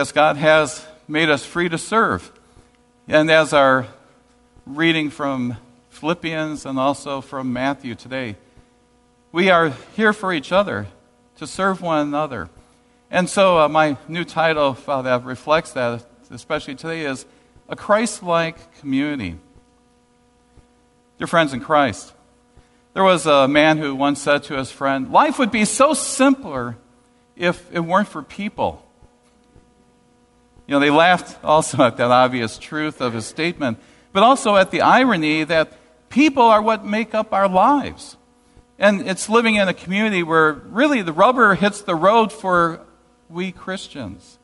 Yes, God has made us free to serve. And as our reading from Philippians and also from Matthew today, we are here for each other, to serve one another. And so, uh, my new title uh, that reflects that, especially today, is A Christ like Community. Dear friends in Christ, there was a man who once said to his friend, Life would be so simpler if it weren't for people. You know, they laughed also at that obvious truth of his statement, but also at the irony that people are what make up our lives. And it's living in a community where really the rubber hits the road for we Christians.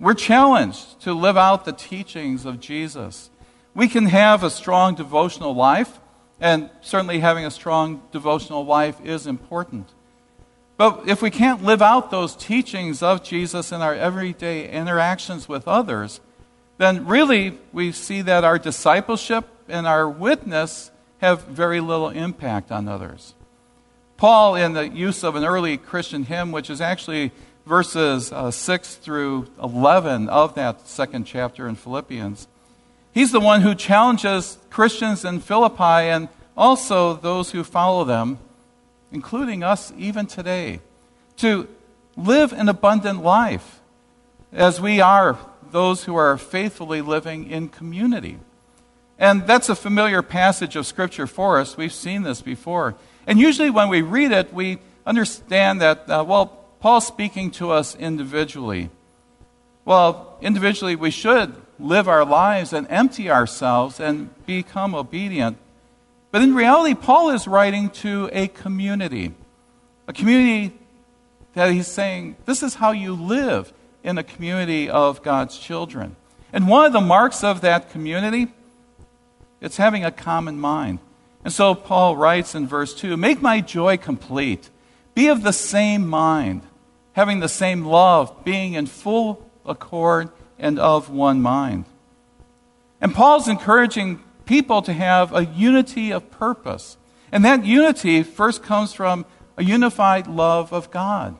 We're challenged to live out the teachings of Jesus. We can have a strong devotional life, and certainly having a strong devotional life is important. But if we can't live out those teachings of Jesus in our everyday interactions with others, then really we see that our discipleship and our witness have very little impact on others. Paul, in the use of an early Christian hymn, which is actually verses uh, 6 through 11 of that second chapter in Philippians, he's the one who challenges Christians in Philippi and also those who follow them including us even today, to live an abundant life as we are those who are faithfully living in community. And that's a familiar passage of Scripture for us. We've seen this before. And usually when we read it, we understand that, uh, well, Paul's speaking to us individually. Well, individually, we should live our lives and empty ourselves and become obedient but in reality, Paul is writing to a community, a community that he's saying, this is how you live in a community of God's children. And one of the marks of that community, it's having a common mind. And so Paul writes in verse 2 Make my joy complete. Be of the same mind, having the same love, being in full accord and of one mind. And Paul's encouraging people to have a unity of purpose. And that unity first comes from a unified love of God.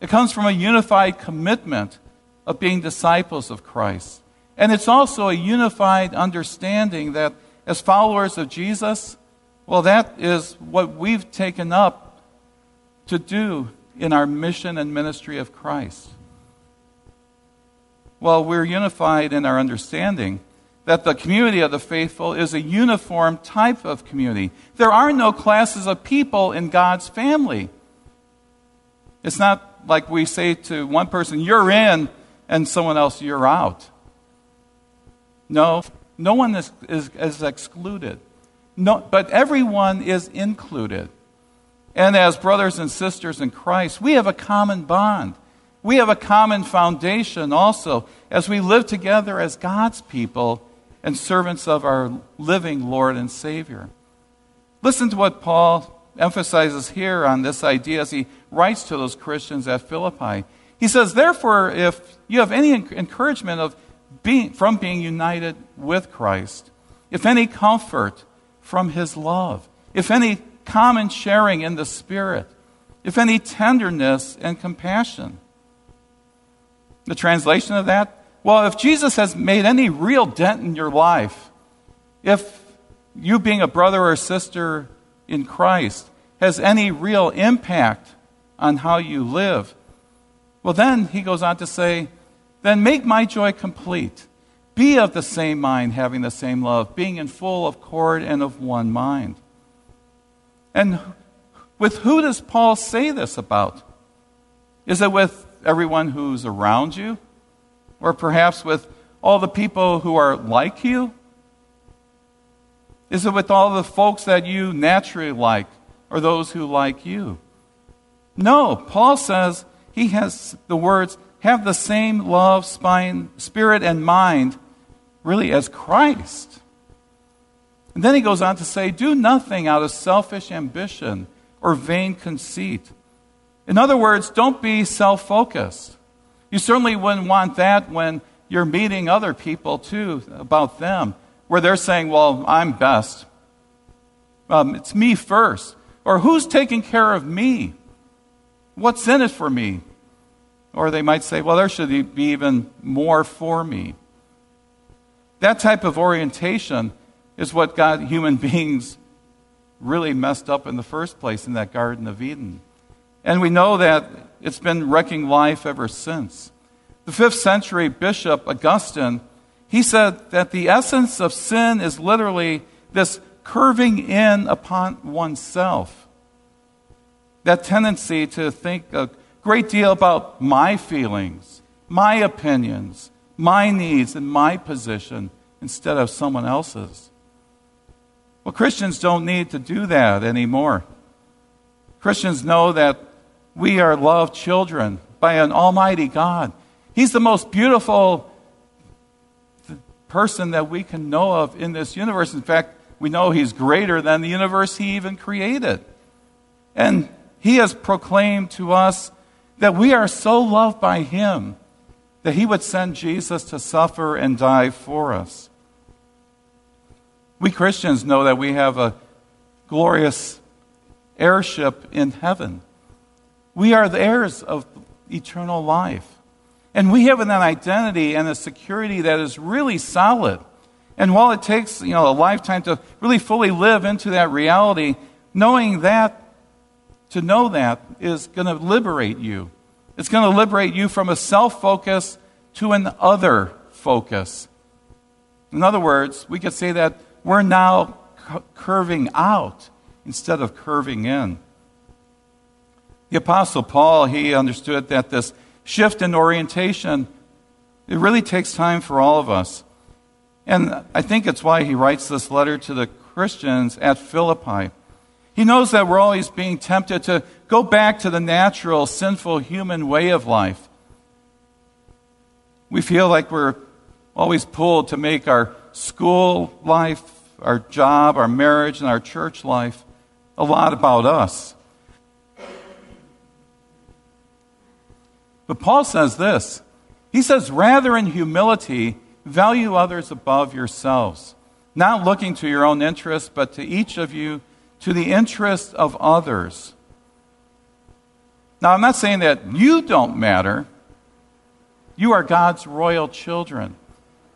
It comes from a unified commitment of being disciples of Christ. And it's also a unified understanding that as followers of Jesus, well, that is what we've taken up to do in our mission and ministry of Christ. Well, we're unified in our understanding that the community of the faithful is a uniform type of community. There are no classes of people in God's family. It's not like we say to one person, you're in, and someone else, you're out. No, no one is, is, is excluded. No, but everyone is included. And as brothers and sisters in Christ, we have a common bond. We have a common foundation also as we live together as God's people and servants of our living Lord and Savior. Listen to what Paul emphasizes here on this idea as he writes to those Christians at Philippi. He says, Therefore, if you have any encouragement of being, from being united with Christ, if any comfort from his love, if any common sharing in the Spirit, if any tenderness and compassion. The translation of that well, if Jesus has made any real dent in your life, if you being a brother or sister in Christ has any real impact on how you live, well, then he goes on to say, then make my joy complete. Be of the same mind, having the same love, being in full accord and of one mind. And with who does Paul say this about? Is it with everyone who's around you? Or perhaps with all the people who are like you? Is it with all the folks that you naturally like or those who like you? No, Paul says he has the words, have the same love, spine, spirit, and mind, really, as Christ. And then he goes on to say, Do nothing out of selfish ambition or vain conceit. In other words, don't be self focused. You certainly wouldn't want that when you're meeting other people, too, about them, where they're saying, Well, I'm best. Um, it's me first. Or who's taking care of me? What's in it for me? Or they might say, Well, there should be even more for me. That type of orientation is what got human beings really messed up in the first place in that Garden of Eden. And we know that it's been wrecking life ever since. The fifth century bishop Augustine, he said that the essence of sin is literally this curving in upon oneself. That tendency to think a great deal about my feelings, my opinions, my needs, and my position instead of someone else's. Well, Christians don't need to do that anymore. Christians know that we are loved children by an almighty God. He's the most beautiful person that we can know of in this universe. In fact, we know he's greater than the universe he even created. And he has proclaimed to us that we are so loved by him that he would send Jesus to suffer and die for us. We Christians know that we have a glorious heirship in heaven. We are the heirs of eternal life. And we have an identity and a security that is really solid. And while it takes you know, a lifetime to really fully live into that reality, knowing that, to know that, is going to liberate you. It's going to liberate you from a self focus to an other focus. In other words, we could say that we're now curving out instead of curving in. The Apostle Paul, he understood that this shift in orientation, it really takes time for all of us. And I think it's why he writes this letter to the Christians at Philippi. He knows that we're always being tempted to go back to the natural, sinful human way of life. We feel like we're always pulled to make our school life, our job, our marriage, and our church life a lot about us. But Paul says this He says, rather in humility, value others above yourselves, not looking to your own interests, but to each of you to the interest of others. Now, I'm not saying that you don't matter. You are God's royal children.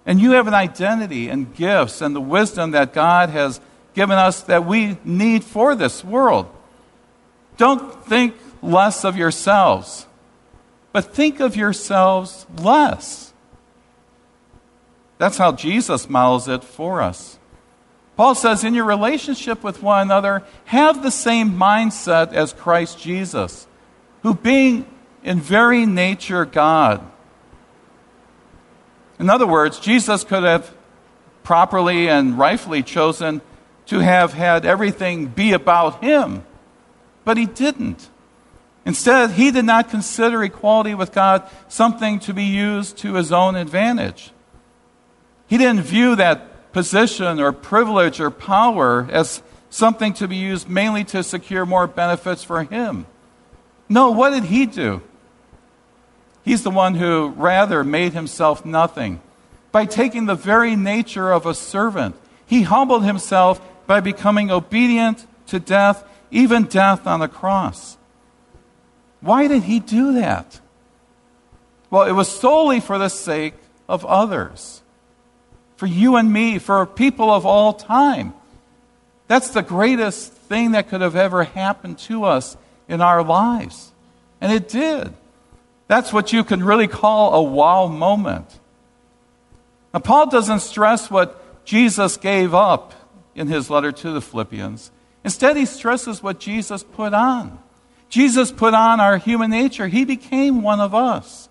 And you have an identity and gifts and the wisdom that God has given us that we need for this world. Don't think less of yourselves but think of yourselves less. That's how Jesus models it for us. Paul says, in your relationship with one another, have the same mindset as Christ Jesus, who, being in very nature God, in other words, Jesus could have properly and rightfully chosen to have had everything be about him, but he didn't. Instead, he did not consider equality with God something to be used to his own advantage. He didn't view that position or privilege or power as something to be used mainly to secure more benefits for him. No, what did he do? He's the one who rather made himself nothing by taking the very nature of a servant. He humbled himself by becoming obedient to death, even death on the cross. Why did he do that? Well, it was solely for the sake of others, for you and me, for people of all time. That's the greatest thing that could have ever happened to us in our lives. And it did. That's what you can really call a wow moment. Now, Paul doesn't stress what Jesus gave up in his letter to the Philippians. Instead, he stresses what Jesus put on. Jesus put on our human nature. He became one of us.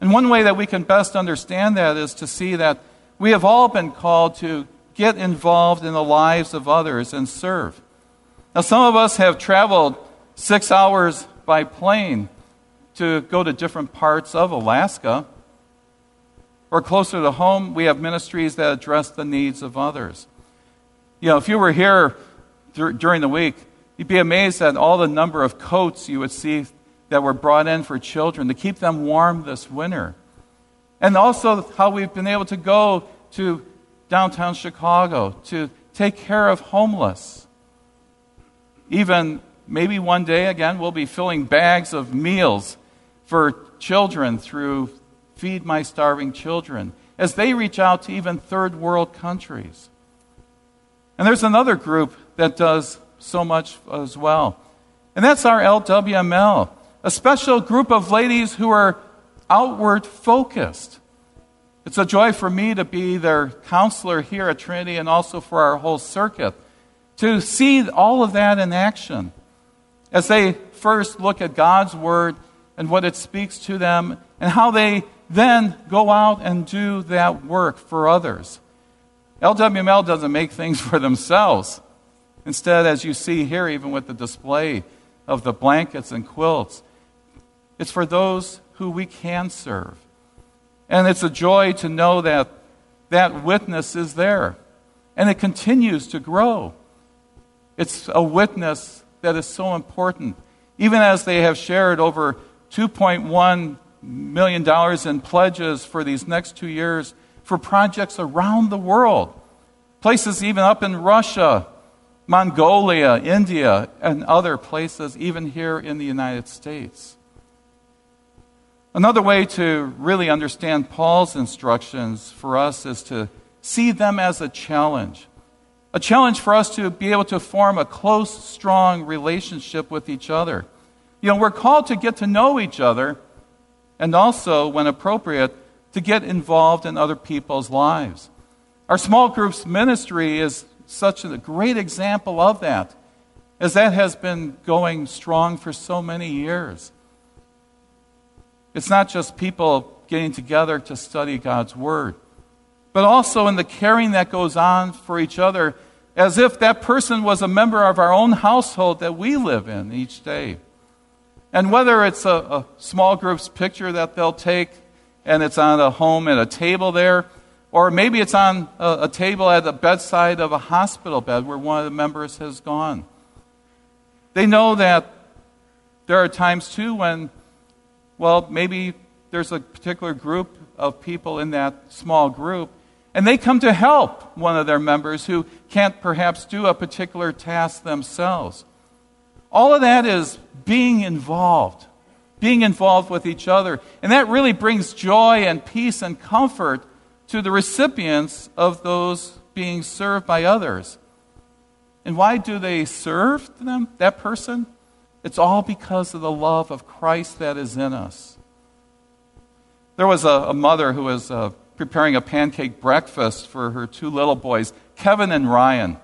And one way that we can best understand that is to see that we have all been called to get involved in the lives of others and serve. Now, some of us have traveled six hours by plane to go to different parts of Alaska. Or closer to home, we have ministries that address the needs of others. You know, if you were here dur- during the week, you'd be amazed at all the number of coats you would see that were brought in for children to keep them warm this winter. And also how we've been able to go to downtown Chicago to take care of homeless. Even maybe one day, again, we'll be filling bags of meals for children through Feed My Starving Children as they reach out to even third world countries. And there's another group that does so much as well. And that's our LWML, a special group of ladies who are outward focused. It's a joy for me to be their counselor here at Trinity and also for our whole circuit to see all of that in action as they first look at God's Word and what it speaks to them and how they then go out and do that work for others. LWML doesn't make things for themselves. Instead, as you see here, even with the display of the blankets and quilts, it's for those who we can serve. And it's a joy to know that that witness is there. And it continues to grow. It's a witness that is so important. Even as they have shared over $2.1 million in pledges for these next two years for projects around the world. Places even up in Russia, Mongolia, India, and other places, even here in the United States. Another way to really understand Paul's instructions for us is to see them as a challenge. A challenge for us to be able to form a close, strong relationship with each other. You know, we're called to get to know each other and also, when appropriate, to get involved in other people's lives. Our small groups ministry is such a great example of that, as that has been going strong for so many years. It's not just people getting together to study God's Word, but also in the caring that goes on for each other, as if that person was a member of our own household that we live in each day. And whether it's a, a small group's picture that they'll take and it's on a home at a table there, or maybe it's on a, a, table at the bedside of a hospital bed where one of the members has gone. They know that there are times too when, well, maybe there's a particular group of people in that small group, and they come to help one of their members who can't perhaps do a particular task themselves. All of that is being involved, being involved with each other. And that really brings joy and peace and comfort to the recipients of those being served by others. And why do they serve them, that person? It's all because of the love of Christ that is in us. There was a, a mother who was uh, preparing a pancake breakfast for her two little boys, Kevin and Ryan.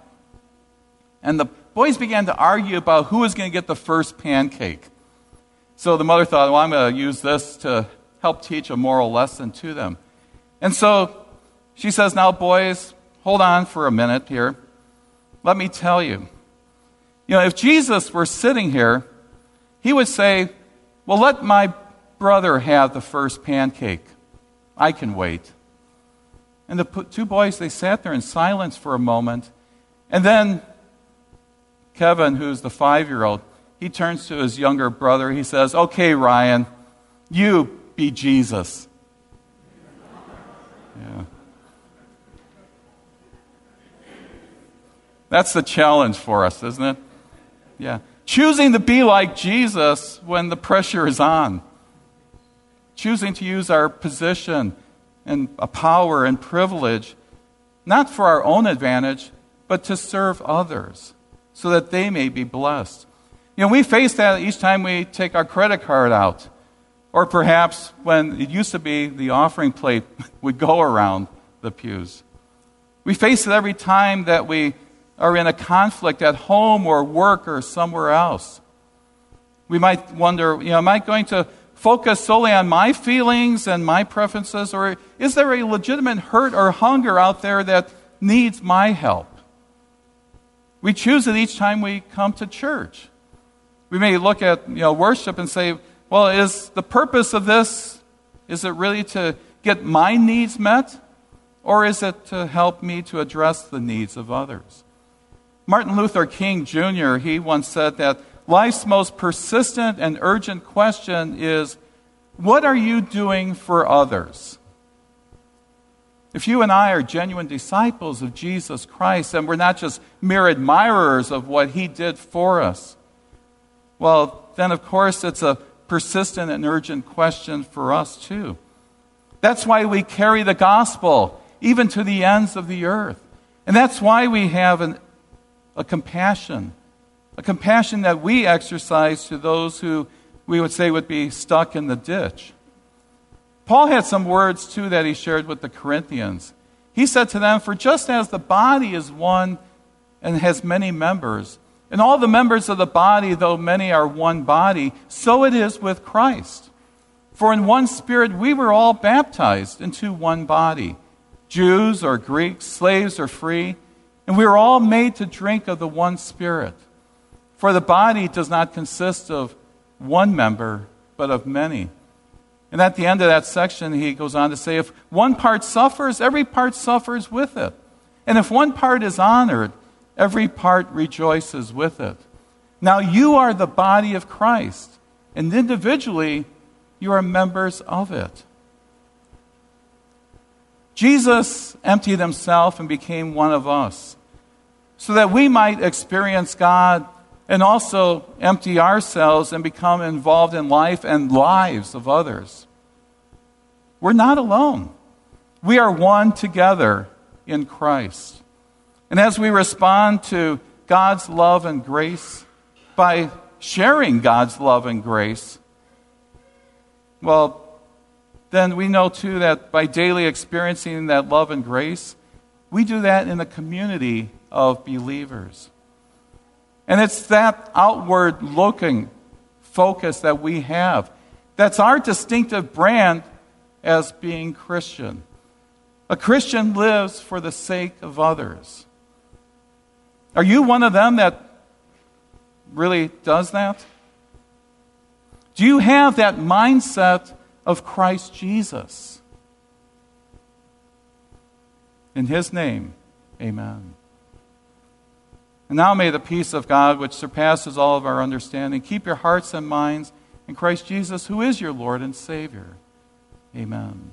And the boys began to argue about who was going to get the first pancake. So the mother thought, well, I'm going to use this to help teach a moral lesson to them. And so she says, now, boys, hold on for a minute here. Let me tell you. You know, if Jesus were sitting here, he would say, well, let my brother have the first pancake. I can wait. And the two boys, they sat there in silence for a moment. And then Kevin, who's the five year old, he turns to his younger brother. He says, Okay, Ryan, you be Jesus. Yeah. That's the challenge for us, isn't it? Yeah. Choosing to be like Jesus when the pressure is on. Choosing to use our position and a power and privilege, not for our own advantage, but to serve others so that they may be blessed. You know, we face that each time we take our credit card out. Or perhaps when it used to be the offering plate would go around the pews. We face it every time that we are in a conflict at home or work or somewhere else. We might wonder, you know, am I going to focus solely on my feelings and my preferences, or is there a legitimate hurt or hunger out there that needs my help? We choose it each time we come to church. We may look at you know, worship and say, well, is the purpose of this, is it really to get my needs met? Or is it to help me to address the needs of others? Martin Luther King Jr., he once said that life's most persistent and urgent question is what are you doing for others? If you and I are genuine disciples of Jesus Christ and we're not just mere admirers of what he did for us, well, then of course it's a persistent and urgent question for us too. That's why we carry the gospel even to the ends of the earth. And that's why we have an, a compassion, a compassion that we exercise to those who we would say would be stuck in the ditch. Paul had some words too that he shared with the Corinthians. He said to them, For just as the body is one and has many members, and all the members of the body, though many are one body, so it is with Christ. For in one spirit we were all baptized into one body Jews or Greeks, slaves or free, and we were all made to drink of the one spirit. For the body does not consist of one member, but of many. And at the end of that section, he goes on to say if one part suffers, every part suffers with it. And if one part is honored, every part rejoices with it. Now you are the body of Christ, and individually, you are members of it. Jesus emptied himself and became one of us so that we might experience God and also empty ourselves and become involved in life and lives of others. We're not alone. We are one together in Christ. And as we respond to God's love and grace by sharing God's love and grace, well, then we know too that by daily experiencing that love and grace, we do that in a community of believers. And it's that outward looking focus that we have. That's our distinctive brand as being Christian. A Christian lives for the sake of others. Are you one of them that really does that? Do you have that mindset of Christ Jesus? In his name, amen. And now may the peace of God, which surpasses all of our understanding, keep your hearts and minds in Christ Jesus, who is your Lord and Savior. Amen.